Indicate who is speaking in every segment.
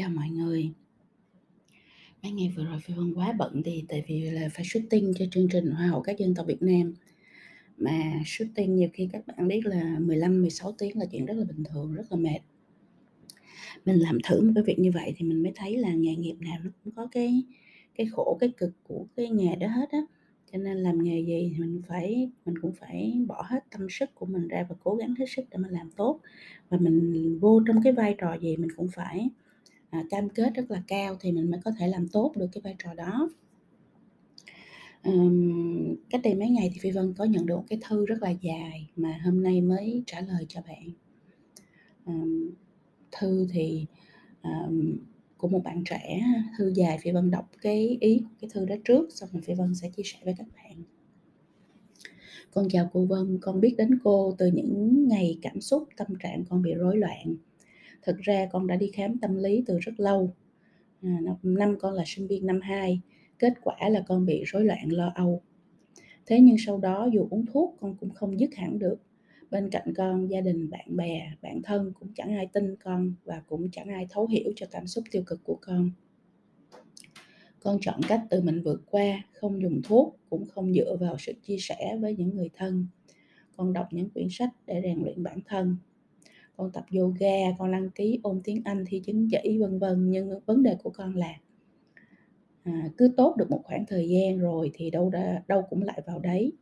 Speaker 1: Chào mọi người. Mấy ngày vừa rồi Phi Vân quá bận đi tại vì là phải shooting cho chương trình Hoa hậu các dân tộc Việt Nam. Mà shooting nhiều khi các bạn biết là 15, 16 tiếng là chuyện rất là bình thường, rất là mệt. Mình làm thử một cái việc như vậy thì mình mới thấy là nghề nghiệp nào nó cũng có cái cái khổ, cái cực của cái nghề đó hết á. Cho nên làm nghề gì thì mình phải mình cũng phải bỏ hết tâm sức của mình ra và cố gắng hết sức để mà làm tốt. Và mình vô trong cái vai trò gì mình cũng phải à, cam kết rất là cao thì mình mới có thể làm tốt được cái vai trò đó. Um, cách đây mấy ngày thì phi vân có nhận được một cái thư rất là dài mà hôm nay mới trả lời cho bạn. Um, thư thì um, của một bạn trẻ thư dài phi vân đọc cái ý của cái thư đó trước xong rồi phi vân sẽ chia sẻ với các bạn. Con chào cô vân con biết đến cô từ những ngày cảm xúc tâm trạng con bị rối loạn thực ra con đã đi khám tâm lý từ rất lâu. À, năm con là sinh viên năm 2 kết quả là con bị rối loạn lo âu. Thế nhưng sau đó dù uống thuốc con cũng không dứt hẳn được. Bên cạnh con gia đình bạn bè bạn thân cũng chẳng ai tin con và cũng chẳng ai thấu hiểu cho cảm xúc tiêu cực của con. Con chọn cách tự mình vượt qua không dùng thuốc cũng không dựa vào sự chia sẻ với những người thân. Con đọc những quyển sách để rèn luyện bản thân con tập yoga con đăng ký ôn tiếng anh thi chứng chỉ vân vân nhưng vấn đề của con là à, cứ tốt được một khoảng thời gian rồi thì đâu đã đâu cũng lại vào đấy.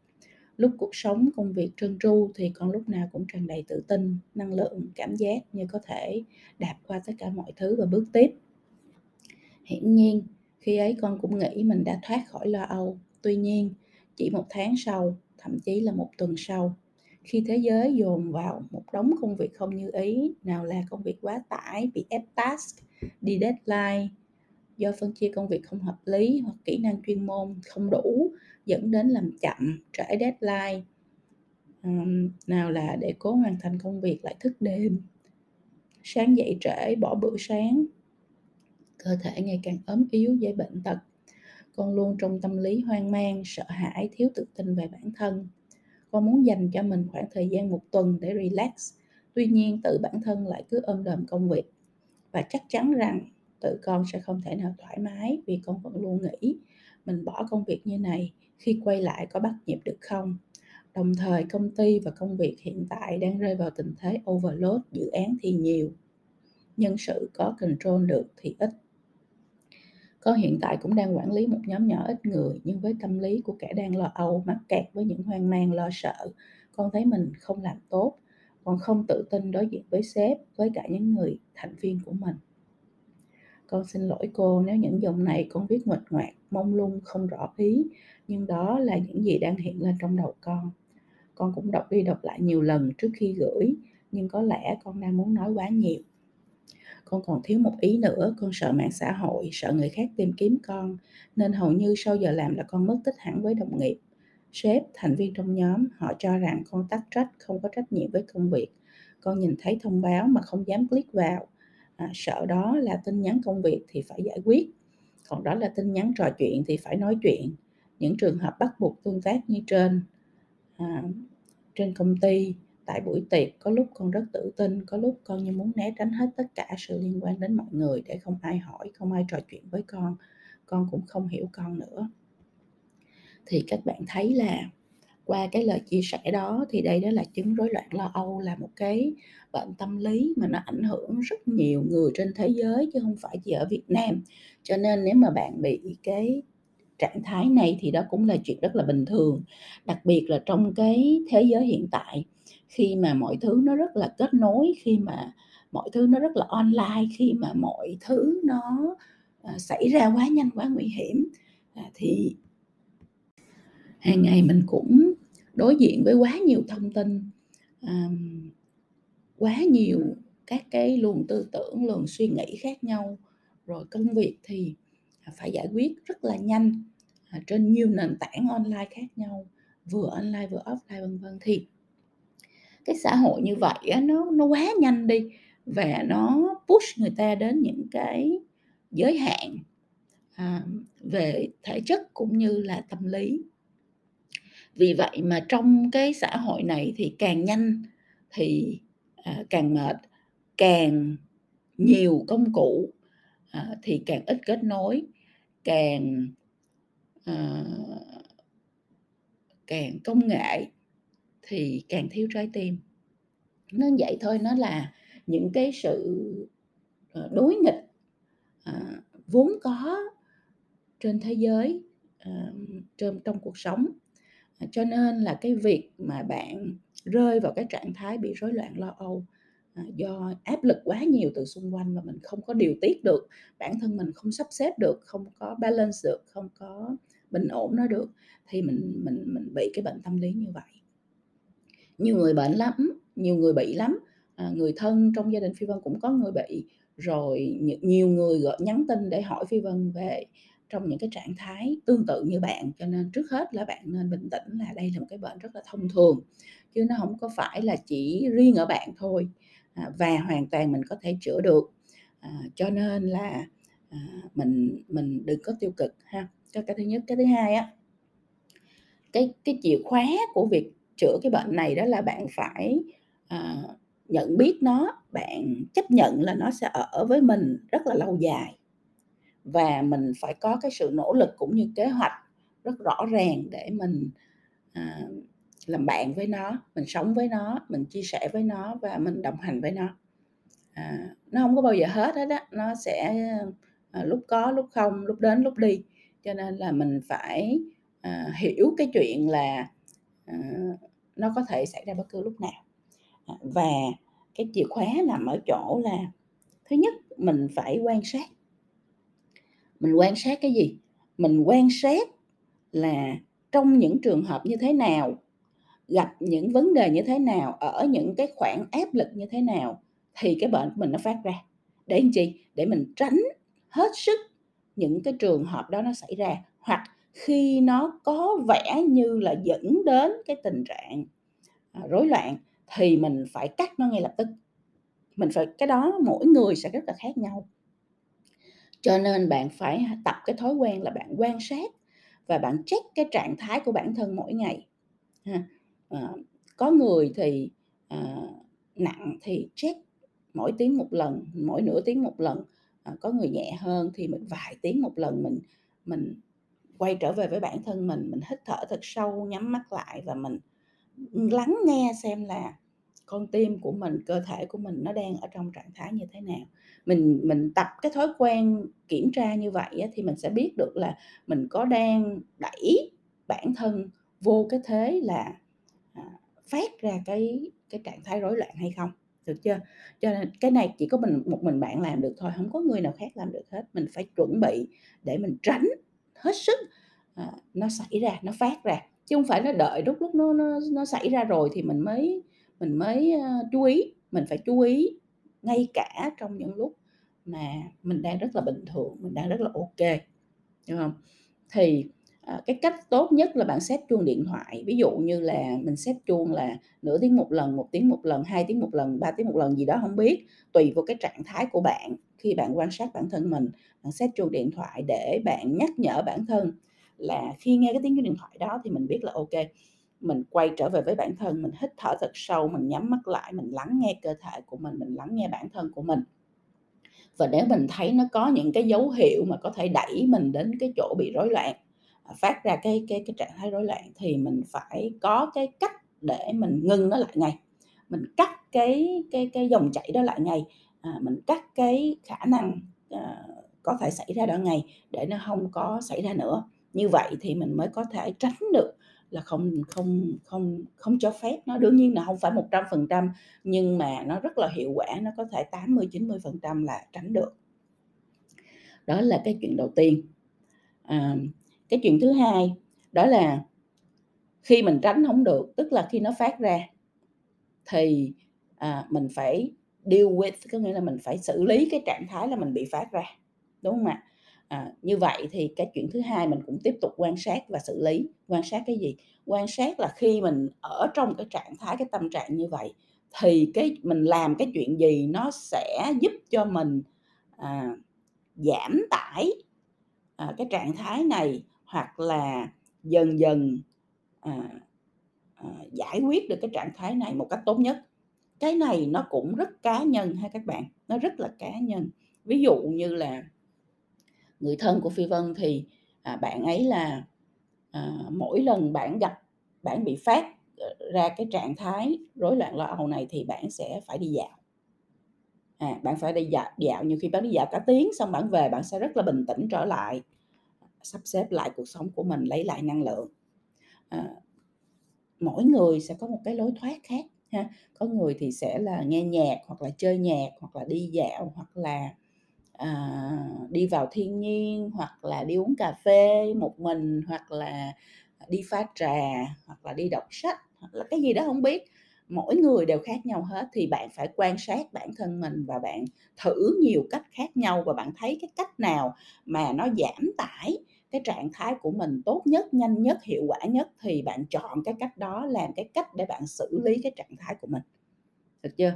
Speaker 1: Lúc cuộc sống công việc trơn tru thì con lúc nào cũng tràn đầy tự tin năng lượng cảm giác như có thể đạp qua tất cả mọi thứ và bước tiếp. Hiển nhiên khi ấy con cũng nghĩ mình đã thoát khỏi lo âu. Tuy nhiên chỉ một tháng sau thậm chí là một tuần sau khi thế giới dồn vào một đống công việc không như ý nào là công việc quá tải bị ép task đi deadline do phân chia công việc không hợp lý hoặc kỹ năng chuyên môn không đủ dẫn đến làm chậm trễ deadline. Um, nào là để cố hoàn thành công việc lại thức đêm. Sáng dậy trễ bỏ bữa sáng. Cơ thể ngày càng ốm yếu dễ bệnh tật. Con luôn trong tâm lý hoang mang sợ hãi thiếu tự tin về bản thân con muốn dành cho mình khoảng thời gian một tuần để relax. Tuy nhiên, tự bản thân lại cứ ôm đờm công việc. Và chắc chắn rằng tự con sẽ không thể nào thoải mái vì con vẫn luôn nghĩ mình bỏ công việc như này khi quay lại có bắt nhịp được không. Đồng thời, công ty và công việc hiện tại đang rơi vào tình thế overload, dự án thì nhiều. Nhân sự có control được thì ít con hiện tại cũng đang quản lý một nhóm nhỏ ít người nhưng với tâm lý của kẻ đang lo âu, mắc kẹt với những hoang mang lo sợ, con thấy mình không làm tốt, con không tự tin đối diện với sếp, với cả những người thành viên của mình. Con xin lỗi cô nếu những dòng này con viết nguệch ngoạc, mông lung, không rõ ý, nhưng đó là những gì đang hiện lên trong đầu con. Con cũng đọc đi đọc lại nhiều lần trước khi gửi, nhưng có lẽ con đang muốn nói quá nhiều con còn thiếu một ý nữa con sợ mạng xã hội sợ người khác tìm kiếm con nên hầu như sau giờ làm là con mất tích hẳn với đồng nghiệp. Sếp thành viên trong nhóm họ cho rằng con tắc trách không có trách nhiệm với công việc. Con nhìn thấy thông báo mà không dám click vào. À, sợ đó là tin nhắn công việc thì phải giải quyết. Còn đó là tin nhắn trò chuyện thì phải nói chuyện. Những trường hợp bắt buộc tương tác như trên à, trên công ty tại buổi tiệc, có lúc con rất tự tin, có lúc con như muốn né tránh hết tất cả sự liên quan đến mọi người để không ai hỏi, không ai trò chuyện với con con cũng không hiểu con nữa. Thì các bạn thấy là qua cái lời chia sẻ đó thì đây đó là chứng rối loạn lo âu, là một cái bệnh tâm lý mà nó ảnh hưởng rất nhiều người trên thế giới chứ không phải chỉ ở Việt Nam. Cho nên nếu mà bạn bị cái trạng thái này thì đó cũng là chuyện rất là bình thường, đặc biệt là trong cái thế giới hiện tại khi mà mọi thứ nó rất là kết nối, khi mà mọi thứ nó rất là online, khi mà mọi thứ nó à, xảy ra quá nhanh, quá nguy hiểm à, thì hàng ngày mình cũng đối diện với quá nhiều thông tin quá nhiều các cái luồng tư tưởng, luồng suy nghĩ khác nhau. Rồi công việc thì à, phải giải quyết rất là nhanh trên nhiều nền tảng online khác nhau, vừa online, vừa offline, vân vân. Thì cái xã hội như vậy á, nó nó quá nhanh đi và nó push người ta đến những cái giới hạn à, về thể chất cũng như là tâm lý. Vì vậy mà trong cái xã hội này thì càng nhanh thì à, càng mệt càng nhiều công cụ à, thì càng ít kết nối càng à, càng công nghệ thì càng thiếu trái tim. Nó vậy thôi nó là những cái sự ờ, đối nghịch à, vốn có trên thế giới à, trong trong cuộc sống. À, cho nên là cái việc mà bạn rơi vào cái trạng thái bị rối loạn lo âu à, do áp lực quá nhiều từ xung quanh mà mình không có điều tiết được bản thân mình không sắp xếp được không có balance được không có bình ổn nó được thì mình mình mình bị cái bệnh tâm lý như vậy nhiều người bệnh lắm nhiều người bị lắm. À, người thân trong gia đình phi vân cũng có người bị. Rồi nhiều người gọi nhắn tin để hỏi phi vân về trong những cái trạng thái tương tự như bạn. Cho nên trước hết là bạn nên bình tĩnh là đây là một cái bệnh rất là thông thường chứ nó không có phải là chỉ riêng ở bạn thôi. À, và hoàn toàn mình có thể chữa được. À, cho nên là à, mình mình đừng có tiêu cực ha. Cái, cái thứ nhất. Cái thứ hai á cái cái chìa khóa của việc chữa cái bệnh này đó là bạn phải à, nhận biết nó bạn chấp nhận là nó sẽ ở với mình rất là lâu dài. Và mình phải có cái sự nỗ lực cũng như kế hoạch rất rõ ràng để mình à, làm bạn với nó mình sống với nó mình chia sẻ với nó và mình đồng hành với nó. À, nó không có bao giờ hết hết á nó sẽ à, lúc có lúc không lúc đến lúc đi. Cho nên là mình phải à, hiểu cái chuyện là à, nó có thể xảy ra bất cứ lúc nào. À, và cái chìa khóa nằm ở chỗ là, thứ nhất, mình phải quan sát. Mình quan sát cái gì? Mình quan sát là trong những trường hợp như thế nào, gặp những vấn đề như thế nào, ở những cái khoảng áp lực như thế nào, thì cái bệnh của mình nó phát ra. Để làm chi? Để mình tránh hết sức những cái trường hợp đó nó xảy ra, hoặc khi nó có vẻ như là dẫn đến cái tình trạng à, rối loạn thì mình phải cắt nó ngay lập tức. Mình phải cái đó mỗi người sẽ rất là khác nhau. Cho nên bạn phải tập cái thói quen là bạn quan sát và bạn check cái trạng thái của bản thân mỗi ngày ha. À, có người thì à, nặng thì check mỗi tiếng một lần mỗi nửa tiếng một lần. À, có người nhẹ hơn thì mình vài tiếng một lần mình mình quay trở về với bản thân mình mình hít thở thật sâu nhắm mắt lại và mình ừ, lắng nghe xem là con tim của mình cơ thể của mình nó đang ở trong trạng thái như thế nào. Mình mình tập cái thói quen kiểm tra như vậy á, thì mình sẽ biết được là mình có đang đẩy bản thân vô cái thế là à, phát ra cái cái trạng thái rối loạn hay không được chưa? Cho nên cái này chỉ có mình một mình bạn làm được thôi không có người nào khác làm được hết. Mình phải chuẩn bị để mình tránh hết sức à, nó xảy ra nó phát ra. Chứ không phải nó đợi lúc lúc nó nó nó xảy ra rồi thì mình mới mình mới uh, chú ý mình phải chú ý ngay cả trong những lúc mà mình đang rất là bình thường mình đang rất là ok đúng không? Thì à, cái cách tốt nhất là bạn set chuông điện thoại. Ví dụ như là mình set chuông là nửa tiếng một lần một tiếng một lần hai tiếng một lần ba tiếng một lần gì đó không biết. Tùy vào cái trạng thái của bạn. Khi bạn quan sát bản thân mình bạn set chuông điện thoại để bạn nhắc nhở bản thân là khi nghe cái tiếng cái điện thoại đó thì mình biết là ok mình quay trở về với bản thân mình hít thở thật sâu mình nhắm mắt lại mình lắng nghe cơ thể của mình mình lắng nghe bản thân của mình. Và nếu mình thấy nó có những cái dấu hiệu mà có thể đẩy mình đến cái chỗ bị rối loạn phát ra cái cái cái trạng thái rối loạn thì mình phải có cái cách để mình ngưng nó lại ngay. Mình cắt cái cái cái dòng chảy đó lại ngay. À, mình cắt cái khả năng à, có thể xảy ra đó ngay để nó không có xảy ra nữa. Như vậy thì mình mới có thể tránh được là không không không không cho phép nó. Đương nhiên là không phải 100% nhưng mà nó rất là hiệu quả nó có thể 80 90% là tránh được. Đó là cái chuyện đầu tiên. À, cái chuyện thứ hai đó là khi mình tránh không được tức là khi nó phát ra thì à, mình phải deal with có nghĩa là mình phải xử lý cái trạng thái là mình bị phát ra đúng không ạ? À, như vậy thì cái chuyện thứ hai mình cũng tiếp tục quan sát và xử lý. Quan sát cái gì? Quan sát là khi mình ở trong cái trạng thái cái tâm trạng như vậy thì cái mình làm cái chuyện gì nó sẽ giúp cho mình à, giảm tải à, cái trạng thái này hoặc là dần dần à, à, giải quyết được cái trạng thái này một cách tốt nhất. Cái này nó cũng rất cá nhân ha các bạn nó rất là cá nhân. Ví dụ như là người thân của Phi Vân thì, à, bạn ấy là, à, mỗi lần bạn gặp bạn bị phát, ờ, ra cái trạng thái rối loạn lo âu này thì bạn sẽ phải đi dạo. À, bạn phải đi dạo dạo, nhiều khi bạn đi dạo cả tiếng xong bạn về bạn sẽ rất là bình tĩnh trở lại, sắp xếp lại cuộc sống của mình, lấy lại năng lượng. À, mỗi người sẽ có một cái lối thoát khác ha. Có người thì sẽ là nghe nhạc hoặc là chơi nhạc hoặc là đi dạo hoặc là, à, đi vào thiên nhiên hoặc là đi uống cà phê một mình hoặc là đi pha trà hoặc là đi đọc sách hoặc là cái gì đó không biết. Mỗi người đều khác nhau hết thì bạn phải quan sát bản thân mình và bạn thử nhiều cách khác nhau và bạn thấy cái cách nào mà nó giảm tải cái trạng thái của mình tốt nhất, nhanh nhất, hiệu quả nhất thì bạn chọn cái cách đó làm cái cách để bạn xử lý cái trạng thái của mình. Được chưa?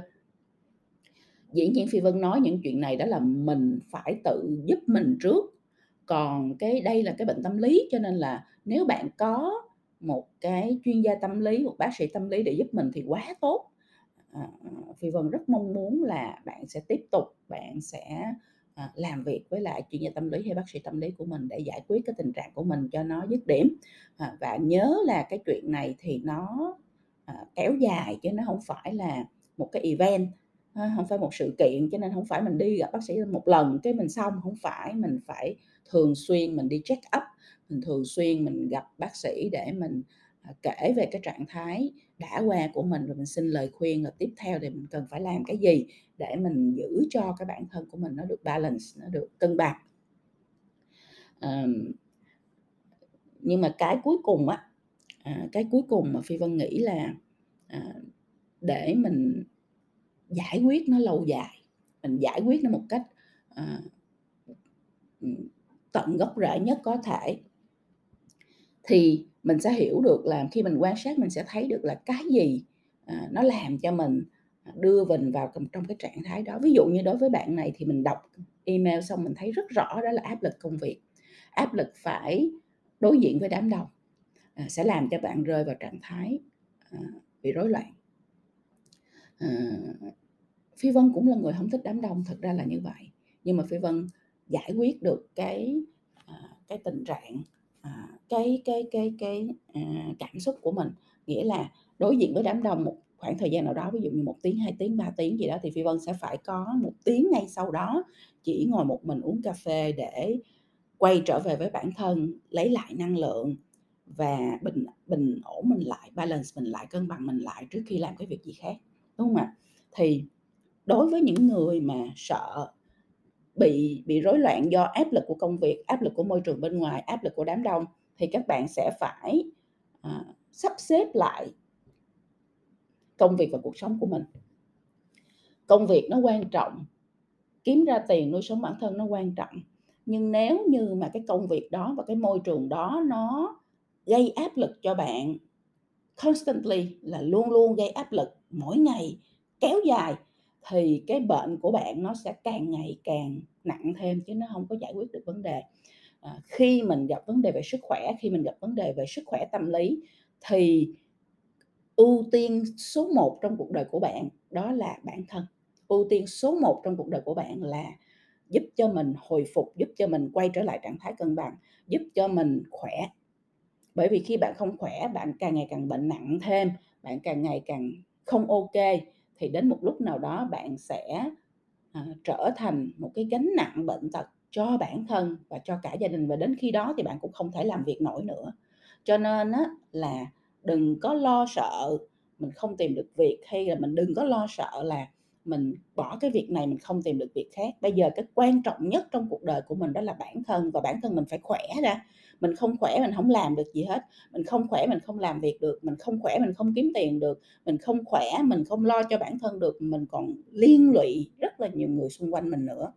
Speaker 1: Dĩ nhiên Phi Vân nói những chuyện này đó là mình phải tự giúp mình trước. Còn cái đây là cái bệnh tâm lý cho nên là nếu bạn có một cái chuyên gia tâm lý, một bác sĩ tâm lý để giúp mình thì quá tốt. À, Phi Vân rất mong muốn là bạn sẽ tiếp tục, bạn sẽ à, làm việc với lại chuyên gia tâm lý hay bác sĩ tâm lý của mình để giải quyết cái tình trạng của mình cho nó dứt điểm à, và nhớ là cái chuyện này thì nó à, kéo dài chứ nó không phải là một cái event à, không phải một sự kiện cho nên không phải mình đi gặp bác sĩ một lần cái mình xong không phải mình phải thường xuyên mình đi check up mình thường xuyên mình gặp bác sĩ để mình à, kể về cái trạng thái đã qua của mình rồi mình xin lời khuyên là tiếp theo thì mình cần phải làm cái gì để mình giữ cho cái bản thân của mình nó được balance nó được cân bằng. Um, nhưng mà cái cuối cùng á à, cái cuối cùng mà phi vân nghĩ là à, để mình giải quyết nó lâu dài mình giải quyết nó một cách à, tận gốc rễ nhất có thể thì mình sẽ hiểu được là khi mình quan sát mình sẽ thấy được là cái gì à, nó làm cho mình à, đưa mình vào trong cái trạng thái đó. Ví dụ như đối với bạn này thì mình đọc email xong mình thấy rất rõ đó là áp lực công việc. Áp lực phải đối diện với đám đông à, sẽ làm cho bạn rơi vào trạng thái à, bị rối loạn. À, phi vân cũng là người không thích đám đông thật ra là như vậy. Nhưng mà phi vân giải quyết được cái à, cái tình trạng à, cái cái cái cái à, cảm xúc của mình. Nghĩa là đối diện với đám đông một khoảng thời gian nào đó ví dụ như một tiếng hai tiếng ba tiếng gì đó thì phi vân sẽ phải có một tiếng ngay sau đó chỉ ngồi một mình uống cà phê để quay trở về với bản thân lấy lại năng lượng và bình bình ổn mình lại balance mình lại cân bằng mình lại trước khi làm cái việc gì khác đúng không ạ? Thì đối với những người mà sợ bị bị rối loạn do áp lực của công việc áp lực của môi trường bên ngoài áp lực của đám đông thì các bạn sẽ phải à, sắp xếp lại công việc và cuộc sống của mình. Công việc nó quan trọng kiếm ra tiền nuôi sống bản thân nó quan trọng nhưng nếu như mà cái công việc đó và cái môi trường đó nó gây áp lực cho bạn constantly là luôn luôn gây áp lực mỗi ngày kéo dài thì cái bệnh của bạn nó sẽ càng ngày càng nặng thêm chứ nó không có giải quyết được vấn đề. À, khi mình gặp vấn đề về sức khỏe khi mình gặp vấn đề về sức khỏe tâm lý thì ưu tiên số 1 trong cuộc đời của bạn đó là bản thân. Ưu tiên số 1 trong cuộc đời của bạn là giúp cho mình hồi phục giúp cho mình quay trở lại trạng thái cân bằng giúp cho mình khỏe. Bởi vì khi bạn không khỏe bạn càng ngày càng bệnh nặng thêm bạn càng ngày càng không ok thì đến một lúc nào đó bạn sẽ à, trở thành một cái gánh nặng bệnh tật cho bản thân và cho cả gia đình. Và đến khi đó thì bạn cũng không thể làm việc nổi nữa. Cho nên á, là đừng có lo sợ mình không tìm được việc hay là mình đừng có lo sợ là mình bỏ cái việc này mình không tìm được việc khác. Bây giờ cái quan trọng nhất trong cuộc đời của mình đó là bản thân và bản thân mình phải khỏe ra mình không khỏe mình không làm được gì hết. Mình không khỏe mình không làm việc được. Mình không khỏe mình không kiếm tiền được. Mình không khỏe mình không lo cho bản thân được. Mình còn liên lụy rất là nhiều người xung quanh mình nữa.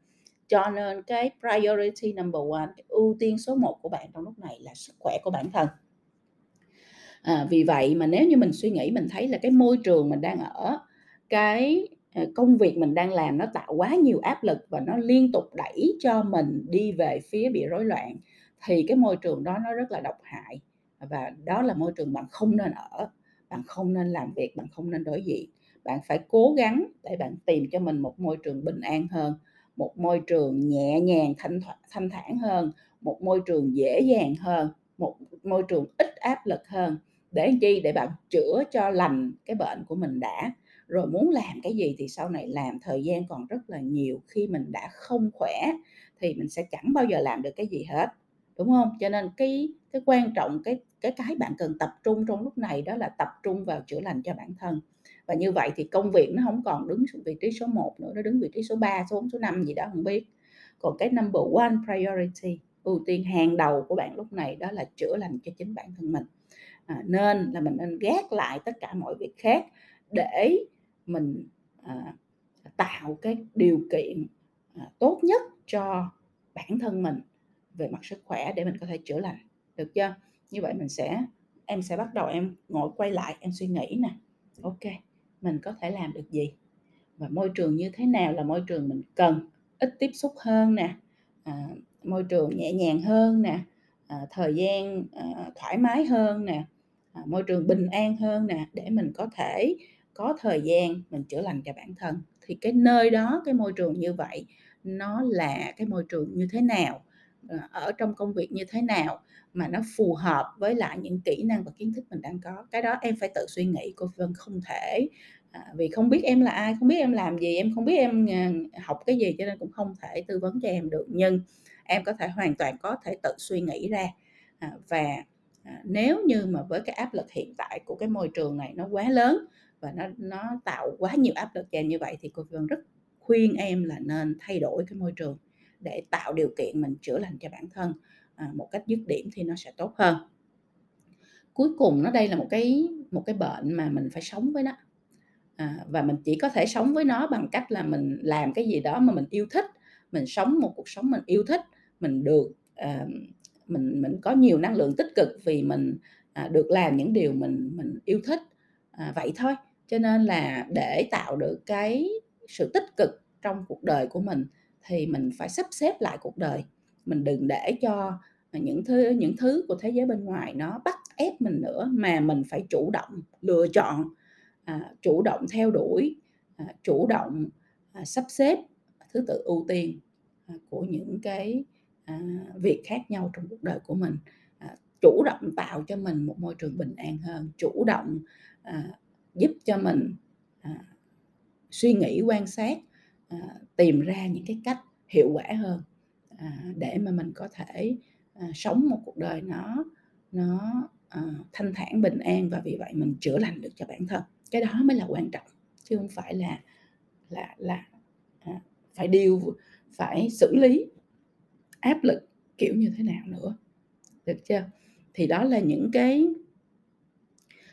Speaker 1: Cho nên cái priority number one cái ưu tiên số 1 của bạn trong lúc này là sức khỏe của bản thân. À, vì vậy mà nếu như mình suy nghĩ mình thấy là cái môi trường mình đang ở cái à, công việc mình đang làm nó tạo quá nhiều áp lực và nó liên tục đẩy cho mình đi về phía bị rối loạn thì cái môi trường đó nó rất là độc hại. Và đó là môi trường bạn không nên ở, bạn không nên làm việc, bạn không nên đối diện. Bạn phải cố gắng để bạn tìm cho mình một môi trường bình an hơn, một môi trường nhẹ nhàng thanh thanh thản hơn, một môi trường dễ dàng hơn, một môi trường ít áp lực hơn. Để chi? Để bạn chữa cho lành cái bệnh của mình đã. Rồi muốn làm cái gì thì sau này làm, thời gian còn rất là nhiều. Khi mình đã không khỏe thì mình sẽ chẳng bao giờ làm được cái gì hết đúng không? Cho nên cái cái quan trọng cái cái cái bạn cần tập trung trong lúc này đó là tập trung vào chữa lành cho bản thân. Và như vậy thì công việc nó không còn đứng vị trí số 1 nữa nó đứng vị trí số 3 số 4 số 5 gì đó không biết. Còn cái number one priority ưu tiên hàng đầu của bạn lúc này đó là chữa lành cho chính bản thân mình. À, nên là mình nên gác lại tất cả mọi việc khác để mình à, tạo cái điều kiện à, tốt nhất cho bản thân mình về mặt sức khỏe để mình có thể chữa lành được chưa? Như vậy mình sẽ em sẽ bắt đầu em ngồi quay lại em suy nghĩ nè. Ok mình có thể làm được gì? Và môi trường như thế nào là môi trường mình cần ít tiếp xúc hơn nè? À, môi trường nhẹ nhàng hơn nè? À, thời gian à, thoải mái hơn nè? À, môi trường bình an hơn nè? Để mình có thể có thời gian mình chữa lành cho bản thân. Thì cái nơi đó cái môi trường như vậy nó là cái môi trường như thế nào? Ờ, ở trong công việc như thế nào mà nó phù hợp với lại những kỹ năng và kiến thức mình đang có. Cái đó em phải tự suy nghĩ cô vân không thể à, vì không biết em là ai không biết em làm gì em không biết em ờ, học cái gì cho nên cũng không thể tư vấn cho em được. Nhưng em có thể hoàn toàn có thể tự suy nghĩ ra à, và à, nếu như mà với cái áp lực hiện tại của cái môi trường này nó quá lớn và nó nó tạo quá nhiều áp lực cho em như vậy thì cô Vân rất khuyên em là nên thay đổi cái môi trường để tạo điều kiện mình chữa lành cho bản thân à, một cách dứt điểm thì nó sẽ tốt hơn. Cuối cùng nó đây là một cái một cái bệnh mà mình phải sống với nó. À, và mình chỉ có thể sống với nó bằng cách là mình làm cái gì đó mà mình yêu thích mình sống một cuộc sống mình yêu thích mình được à, mình mình có nhiều năng lượng tích cực vì mình à, được làm những điều mình mình yêu thích à, vậy thôi. Cho nên là để tạo được cái sự tích cực trong cuộc đời của mình thì mình phải sắp xếp lại cuộc đời. Mình đừng để cho à, những thứ những thứ của thế giới bên ngoài nó bắt ép mình nữa mà mình phải chủ động lựa chọn à, chủ động theo đuổi à, chủ động à, sắp xếp thứ tự ưu tiên à, của những cái à, việc khác nhau trong cuộc đời của mình. À, chủ động tạo cho mình một môi trường bình an hơn chủ động à, giúp cho mình à, suy nghĩ quan sát à, tìm ra những cái cách hiệu quả hơn à, để mà mình có thể à, sống một cuộc đời nó nó à, thanh thản bình an và vì vậy mình chữa lành được cho bản thân. Cái đó mới là quan trọng chứ không phải là là là à, phải điều phải xử lý áp lực kiểu như thế nào nữa. Được chưa? Thì đó là những cái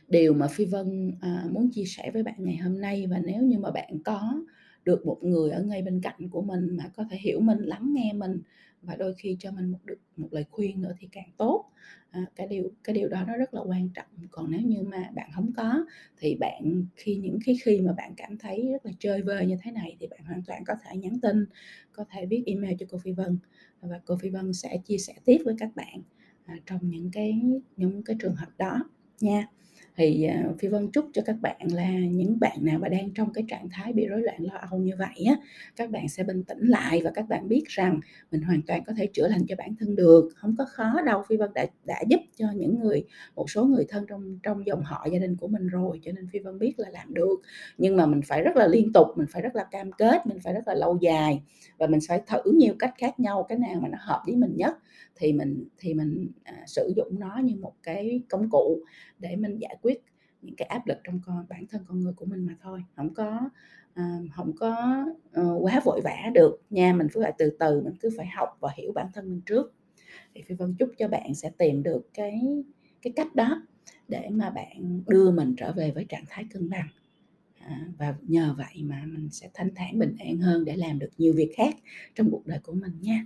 Speaker 1: điều mà phi vân à, muốn chia sẻ với bạn ngày hôm nay. Và nếu như mà bạn có được một người ở ngay bên cạnh của mình mà có thể hiểu mình lắng nghe mình và đôi khi cho mình một được một lời khuyên nữa thì càng tốt. À, cái điều cái điều đó nó rất là quan trọng. Còn nếu như mà bạn không có thì bạn khi những cái khi mà bạn cảm thấy rất là chơi vơi như thế này thì bạn hoàn toàn có thể nhắn tin có thể viết email cho cô Phi Vân và cô Phi Vân sẽ chia sẻ tiếp với các bạn à, trong những cái những cái trường hợp đó nha thì à, phi vân chúc cho các bạn là những bạn nào mà đang trong cái trạng thái bị rối loạn lo âu như vậy á, các bạn sẽ bình tĩnh lại và các bạn biết rằng mình hoàn toàn có thể chữa lành cho bản thân được. Không có khó đâu, phi vân đã đã giúp cho những người, một số người thân trong trong dòng họ, gia đình của mình rồi, cho nên phi vân biết là làm được. Nhưng mà mình phải rất là liên tục, mình phải rất là cam kết, mình phải rất là lâu dài và mình phải thử nhiều cách khác nhau, cái nào mà nó hợp với mình nhất thì mình thì mình à, sử dụng nó như một cái công cụ để mình giải quyết những cái áp lực trong con bản thân con người của mình mà thôi. Không có à, không có uh, quá vội vã được nha mình phải từ từ mình cứ phải học và hiểu bản thân mình trước. Thì phi vân chúc cho bạn sẽ tìm được cái cái cách đó để mà bạn đưa mình trở về với trạng thái cân bằng. À, và nhờ vậy mà mình sẽ thanh thản bình an hơn để làm được nhiều việc khác trong cuộc đời của mình nha.